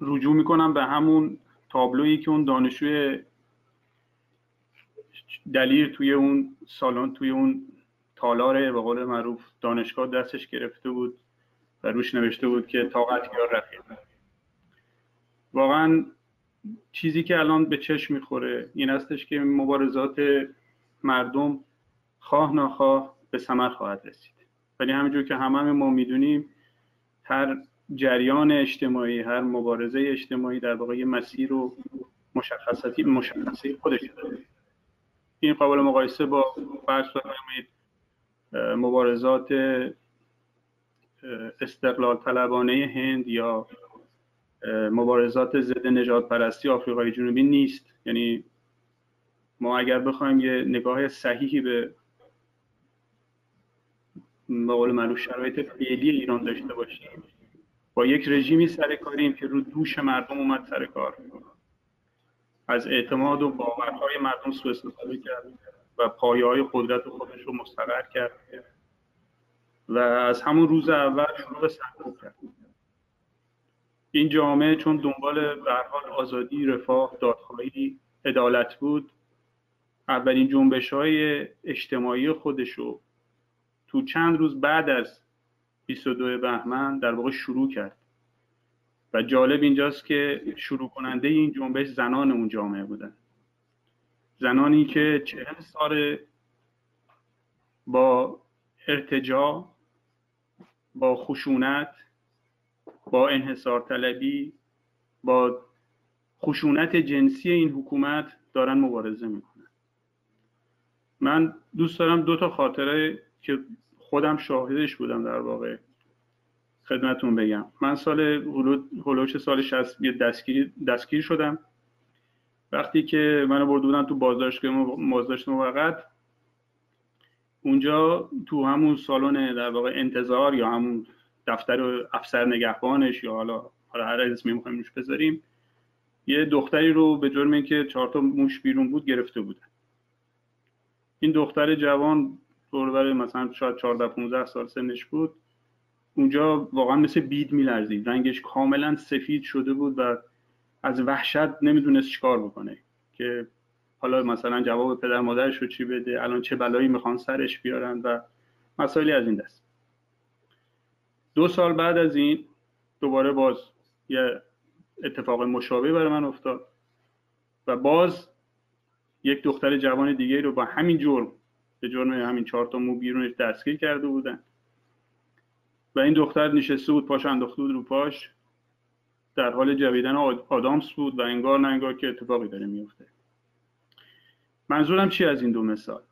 رجوع می‌کنم به همون تابلویی که اون دانشجوی دلیر توی اون سالن توی اون تالار به قول معروف دانشگاه دستش گرفته بود و روش نوشته بود که طاقت یا رفیق. واقعا چیزی که الان به چشم می‌خوره این هستش که مبارزات مردم خواه ناخواه به ثمر خواهد رسید. ولی همینجور که همه هم ما می‌دونیم هر جریان اجتماعی هر مبارزه اجتماعی در واقع مسیر و مشخصاتی مشخصه خودش داره. این قابل مقایسه با فرض بفرمایید مبارزات استقلال طلبانه هند یا مبارزات ضد نجات پرستی آفریقای جنوبی نیست. یعنی ما اگر بخوایم یه نگاه صحیحی به به قول معروف شرایط فعلی ایران داشته باشیم با یک رژیمی سر کاریم که رو دوش مردم اومد سر کار. از اعتماد و باورهای مردم سوء استفاده کرد و پایه های قدرت خودش رو مستقر کرد و از همون روز اول شروع به سرکوب کرد. این جامعه چون دنبال به حال آزادی رفاه دادخواهی عدالت بود اولین جنبش های اجتماعی خودش رو تو چند روز بعد از 22 بهمن در واقع شروع کرد. و جالب اینجاست که شروع کننده این جنبش زنان اون جامعه بودن. زنانی که چهل سال با ارتجا با خشونت با انحصار طلبی با خشونت جنسی این حکومت دارن مبارزه می‌کنن. من دوست دارم دو تا خاطره که خودم شاهدش بودم در واقع. خدمتون بگم. من سال هلوش سال 60 دستگیر دستگیر شدم. وقتی که منو برده بودن تو بازداشتگاه بازداشت موقت اونجا تو همون سالن در واقع انتظار یا همون دفتر افسر نگهبانش یا حالا حالا هر اسمی می‌خوایم روش بذاریم یه دختری رو به جرم اینکه چهار تا موش بیرون بود گرفته بودن. این دختر جوان دور مثلا شاید 14 15 سال سنش بود. اونجا واقعا مثل بید میلرزید. رنگش کاملا سفید شده بود و از وحشت نمی‌دونست چیکار بکنه. که حالا مثلا جواب پدر مادرش رو چی بده الان چه بلایی می‌خوان سرش بیارن و مسائلی از این دست. دو سال بعد از این دوباره باز یه اتفاق مشابه برای من افتاد و باز یک دختر جوان دیگه رو با همین جرم به جرم همین چهار تا مو بیرونش دستگیر کرده بودن. و این دختر نشسته بود پاش انداخته بود رو پاش. در حال جویدن آدامس بود و انگار نه انگار که اتفاقی داره میفته. منظورم چی از این دو مثال؟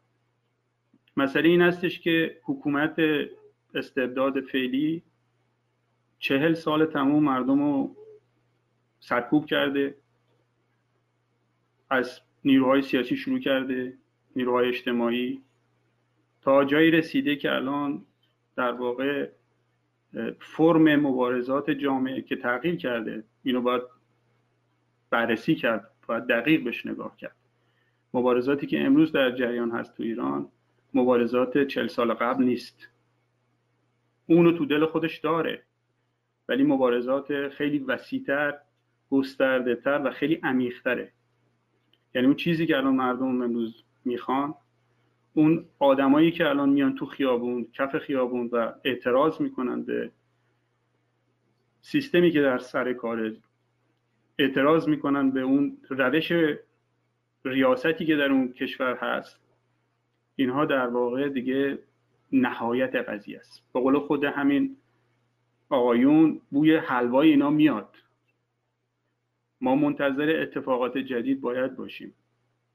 مسئله این هستش که حکومت استبداد فعلی چهل سال تمام مردم رو سرکوب کرده از نیروهای سیاسی شروع کرده نیروهای اجتماعی تا جایی رسیده که الان در واقع فرم مبارزات جامعه که تغییر کرده اینو باید بررسی کرد باید دقیق بهش نگاه کرد. مبارزاتی که امروز در جریان هست تو ایران مبارزات چل سال قبل نیست. اونو تو دل خودش داره. ولی مبارزات خیلی وسیعتر گسترده تر و خیلی عمیقتره. یعنی اون چیزی که الان مردم امروز می‌خوان اون آدمایی که الان میان تو خیابون کف خیابون و اعتراض می‌کنن به سیستمی که در سر کاره اعتراض می‌کنن به اون روش ریاستی که در اون کشور هست اینها در واقع دیگه نهایت قضیه است. به قول خود همین آقایون بوی حلوای اینا میاد. ما منتظر اتفاقات جدید باید باشیم.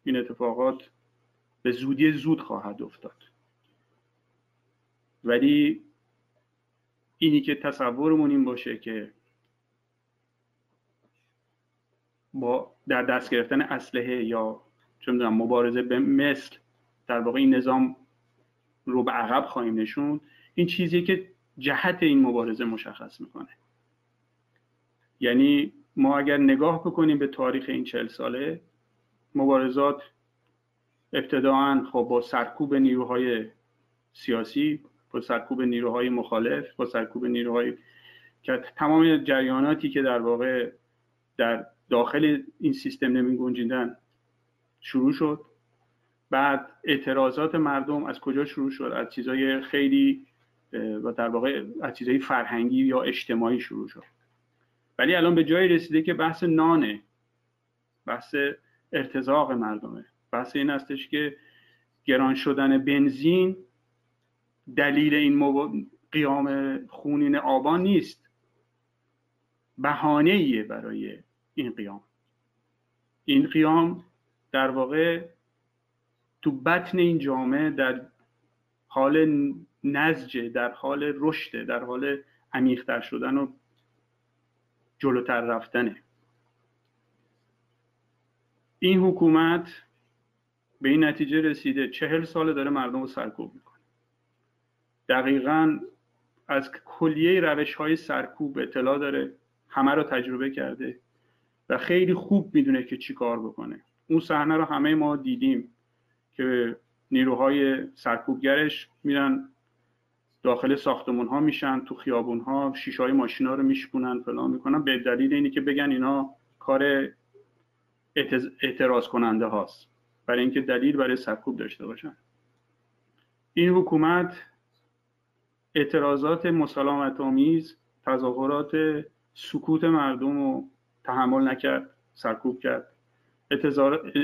این اتفاقات به زودی زود خواهد افتاد. ولی اینی که تصورمون این باشه که با در دست گرفتن اسلحه یا چه می‌دونم مبارزه به مثل در واقع این نظام رو به عقب خواهیم نشون این چیزی که جهت این مبارزه مشخص می‌کنه. یعنی ما اگر نگاه بکنیم به تاریخ این چل ساله مبارزات ابتداعا خب با سرکوب نیروهای سیاسی با سرکوب نیروهای مخالف با سرکوب نیروهای که تمام جریاناتی که در واقع در داخل این سیستم نمی گنجیدن شروع شد. بعد اعتراضات مردم از کجا شروع شد؟ از چیزای خیلی و در واقع از چیزای فرهنگی یا اجتماعی شروع شد. ولی الان به جایی رسیده که بحث نانه بحث ارتزاق مردمه. بحث این هستش که گران شدن بنزین دلیل این قیام خونین آبان نیست. بهانه برای این قیام. این قیام در واقع تو بطن این جامعه در حال نزجه در حال رشد در حال عمیقتر شدن و جلوتر رفتنه. این حکومت به این نتیجه رسیده چهل سال داره مردم رو سرکوب می‌کنه. دقیقا از کلیه روش های سرکوب اطلاع داره همه رو تجربه کرده و خیلی خوب می‌دونه که چی کار بکنه. اون صحنه رو همه ما دیدیم که نیروهای سرکوبگرش میرن داخل ساختمون ها میشن تو خیابون ها شیشه های ماشینا رو میشکنن فلان می‌کنن. به دلیل اینی که بگن اینا کار اعتراض کننده هاست. برای اینکه دلیل برای سرکوب داشته باشن. این حکومت اعتراضات مسالمت آمیز تظاهرات سکوت مردم رو تحمل نکرد سرکوب کرد.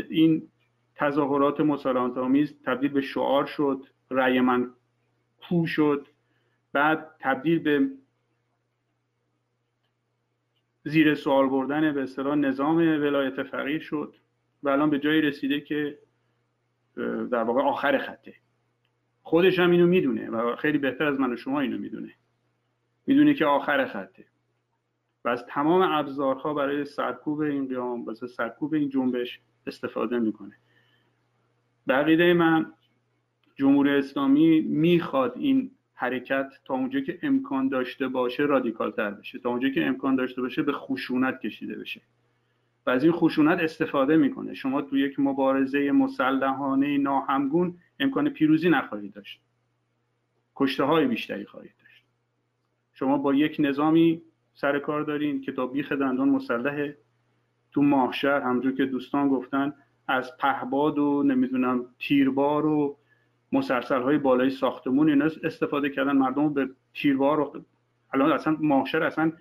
این تظاهرات مسالمت آمیز تبدیل به شعار شد رأی من کو شد. بعد تبدیل به زیر سوال بردن به اصطلاح نظام ولایت فقیه شد. و الان به جایی رسیده که در واقع آخر خطه. خودش هم اینو می‌دونه و خیلی بهتر از من و شما اینو می‌دونه. می‌دونه که آخر خطه. و از تمام ابزارها برای سرکوب این قیام و سرکوب این جنبش استفاده می‌کنه. بقیده من جمهوری اسلامی می‌خواد این حرکت تا اونجا که امکان داشته باشه رادیکال تر بشه. تا اونجا که امکان داشته باشه به خشونت کشیده بشه. و از این خشونت استفاده می‌کنه. شما تو یک مبارزه مسلحانه ناهمگون امکان پیروزی نخواهید داشت. کشته های بیشتری خواهید داشت. شما با یک نظامی سر کار دارین که تا بیخ دندان مسلحه تو ماهشهر همجور که دوستان گفتن از پهباد و نمی‌دونم تیربار و مسلسل های بالای ساختمون اینا استفاده کردن. مردم به تیربار و الان اصلا ماهشهر اصلا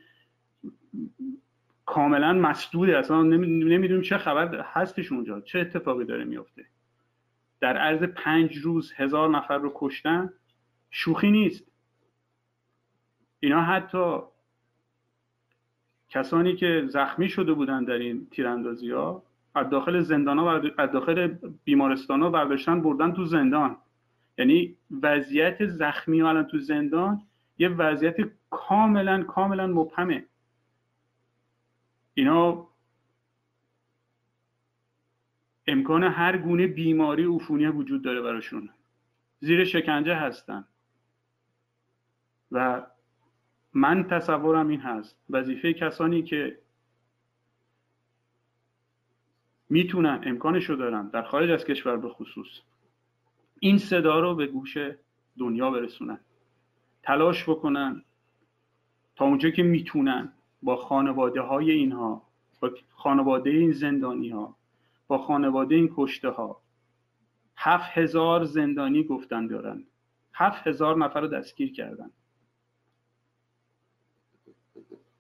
کاملا مسدوده. اصلا نمی‌دونیم چه خبر هستش اونجا. چه اتفاقی داره میفته در عرض پنج روز هزار نفر رو کشتن. شوخی نیست. اینا حتی کسانی که زخمی شده بودن در این تیراندازی ها از داخل زندان ها و از داخل بیمارستان ها برداشتن بردن تو زندان. یعنی وضعیت زخمی ها الان تو زندان یه وضعیت کاملا کاملا مبهمه. اینا امکان هر گونه بیماری عفونی وجود داره براشون. زیر شکنجه هستن. و من تصورم این هست. وظیفه کسانی که می‌تونن امکانشو دارن در خارج از کشور به خصوص این صدا رو به گوش دنیا برسونن. تلاش بکنن تا اونجا که می‌تونن با خانواده های اینها با خانواده این زندانی ها با خانواده این کشته ها هفت هزار زندانی گفتن دارن. هفت هزار نفر رو دستگیر کردن.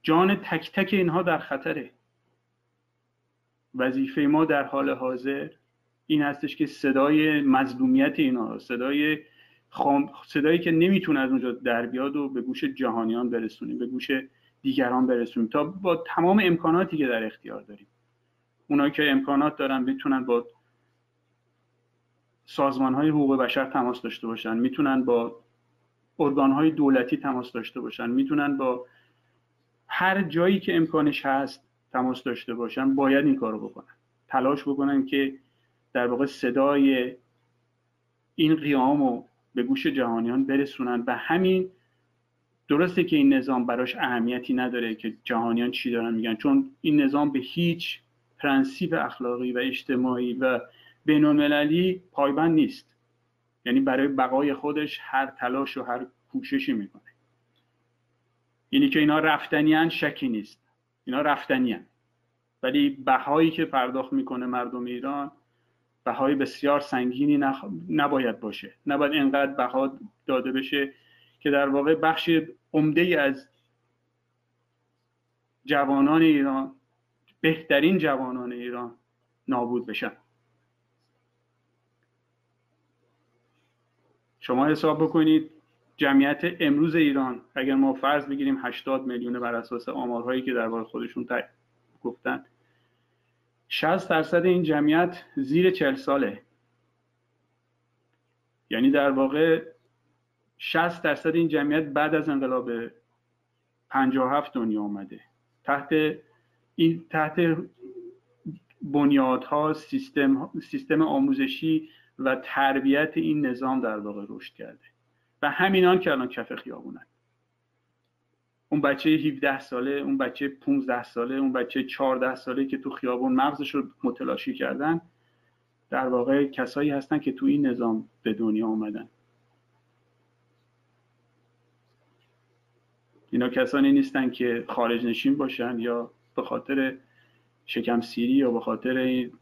جان تک تک اینها در خطره. وظیفه ما در حال حاضر این هستش که صدای مظلومیت اینها صدای خام... صدایی که نمی‌تونه از اونجا در بیاد و به گوش جهانیان برسونیم به گوش دیگران برسونیم. تا با تمام امکاناتی که در اختیار داریم. اونایی که امکانات دارن می‌تونن با سازمان های حقوق بشر تماس داشته باشن. می‌تونن با ارگان های دولتی تماس داشته باشن. می‌تونن با هر جایی که امکانش هست تماس داشته باشن. باید این کارو بکنن. تلاش بکنن که در واقع صدای این قیام رو به گوش جهانیان برسونن و همین درسته که این نظام براش اهمیتی نداره که جهانیان چی دارن میگن چون این نظام به هیچ پرنسیپ اخلاقی و اجتماعی و بین المللی پایبند نیست. یعنی برای بقای خودش هر تلاش و هر کوششی می‌کنه. یعنی که اینا رفتنیان شکی نیست. اینا رفتنیان ولی بهایی که پرداخت می‌کنه مردم ایران بهای بسیار سنگینی نباید باشه. نباید اینقدر بها داده بشه که در واقع بخش عمده از جوانان ایران بهترین جوانان ایران نابود بشن. شما حساب بکنید جمعیت امروز ایران اگر ما فرض بگیریم 80 میلیون بر اساس آمارهایی که در واقع خودشون گفتن 60 درصد این جمعیت زیر 40 ساله. یعنی در واقع 60 درصد این جمعیت بعد از انقلاب 57 دنیا آمده تحت این تحت بنیادها سیستم سیستم آموزشی و تربیت این نظام در واقع رشد کرده. و همینان که الان کف خیابونن. اون بچه 17 ساله اون بچه 15 ساله اون بچه 14 ساله که تو خیابون مغزش رو متلاشی کردن در واقع کسایی هستن که تو این نظام به دنیا آمدن اینا کسانی نیستن که خارج نشین باشن یا به خاطر شکم سیری یا به خاطر این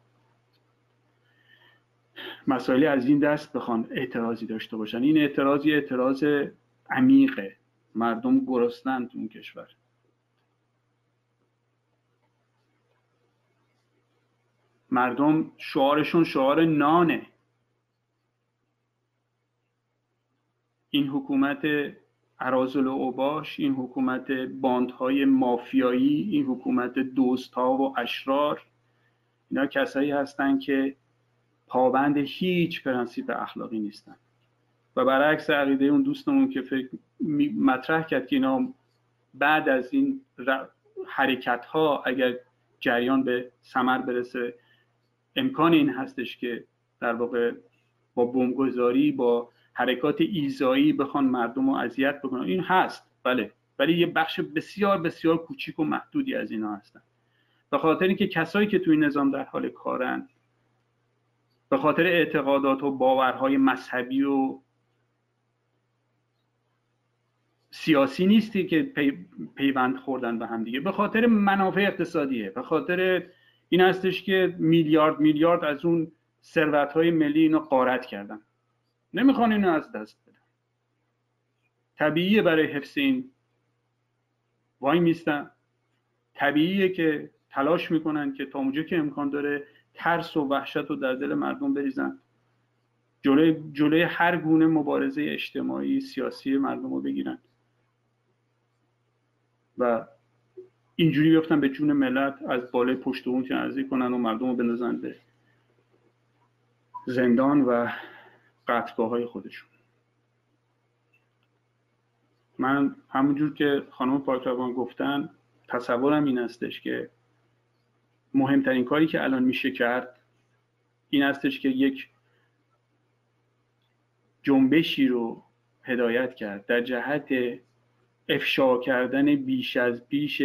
مسائلی از این دست بخوان اعتراضی داشته باشن. این اعتراضی اعتراض عمیقه. مردم گرسنن تو اون کشور. مردم شعارشون شعار نانه. این حکومت عرازل و اوباش این حکومت باندهای مافیایی این حکومت دوستها و اشرار اینا کسایی هستند که پابند هیچ پرنسیپ اخلاقی نیستن. و برعکس عقیده اون دوستمون که فکر مطرح کرد که اینا بعد از این حرکت ها اگر جریان به سمر برسه امکان این هستش که در واقع با بمبگذاری با حرکات ایزایی بخوان مردم رو اذیت بکنن. این هست بله. ولی یه بخش بسیار بسیار کوچیک و محدودی از اینا هستن. به خاطر اینکه کسایی که توی نظام در حال کارن به خاطر اعتقادات و باورهای مذهبی و سیاسی نیستی که پی، پیوند خوردن به هم دیگه به خاطر منافع اقتصادیه. به خاطر این هستش که میلیارد میلیارد از اون ثروت های ملی اینو قارت کردن. نمی‌خوان اینو از دست بدن. طبیعیه برای حفظ این. وای میستن. طبیعیه که تلاش می‌کنن که تا اونجا که امکان داره ترس و وحشت رو در دل مردم بریزن. جلوی, جلوی هر گونه مبارزه اجتماعی سیاسی مردم رو بگیرن. و اینجوری بیفتن به جون ملت از بالای پشت اون کنن و مردم رو بندازن به زندان و قطبه های خودشون. من همونجور که خانم پاکروان گفتن تصورم این استش که مهمترین کاری که الان میشه کرد این استش که یک جنبشی رو هدایت کرد. در جهت افشا کردن بیش از بیش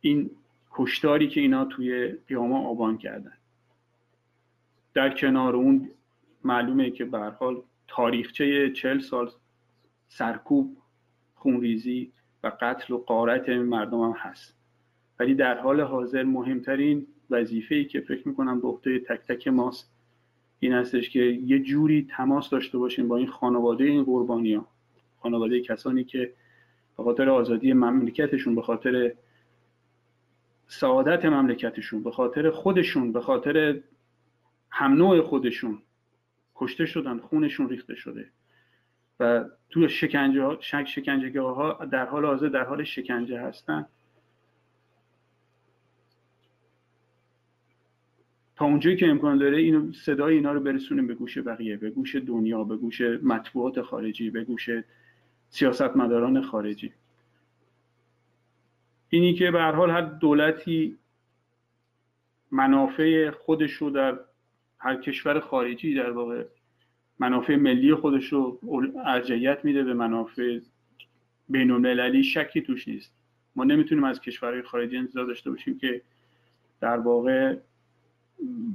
این کشتاری که اینا توی قیاما آبان کردن. در کنار اون معلومه که به حال تاریخچه چل سال سرکوب خونریزی و قتل و قارت مردم هم هست. ولی در حال حاضر مهمترین وظیفه‌ای که فکر می‌کنم به عهده تک تک ماست این هستش که یه جوری تماس داشته باشیم با این خانواده این قربانی ها خانواده کسانی که به خاطر آزادی مملکتشون به خاطر سعادت مملکتشون به خاطر خودشون به خاطر هم نوع خودشون کشته شدن خونشون ریخته شده. و تو شکنجه ها شک شکنجه ها در حال حاضر در حال شکنجه هستن. تا اونجایی که امکان داره اینو صدای اینا رو برسونیم به گوش بقیه به گوش دنیا به گوش مطبوعات خارجی به گوش سیاستمداران خارجی. اینی که به هر حال هر دولتی منافع خودش رو در هر کشور خارجی در واقع منافع ملی خودش رو ارجعیت میده به منافع بین المللی شکی توش نیست. ما نمی‌تونیم از کشورهای خارجی انتظار داشته باشیم که در واقع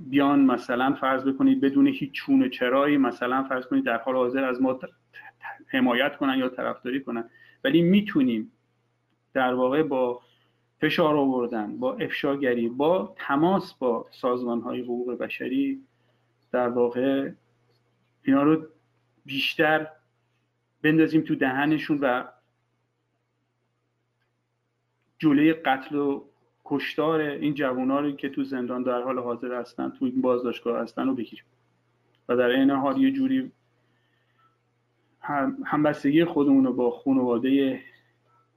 بیان مثلا فرض بکنید بدون هیچ چونه چرایی مثلا فرض کنید در حال حاضر از ما حمایت کنن یا طرفداری کنن. ولی می‌تونیم در واقع با فشار آوردن با افشاگری با تماس با سازمان های حقوق بشری در واقع اینا رو بیشتر بندازیم تو دهنشون و جلوی قتل و کشتار این جوانها رو که تو زندان در حال حاضر هستن تو این بازداشتگاه هستن رو بگیریم. و در این حال یه جوری همبستگی خودمون رو با خانواده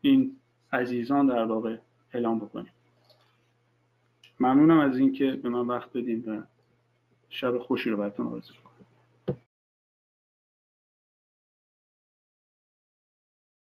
این عزیزان در واقع اعلام بکنیم. ممنونم از اینکه به من وقت بدین و شب خوشی رو براتون آرزو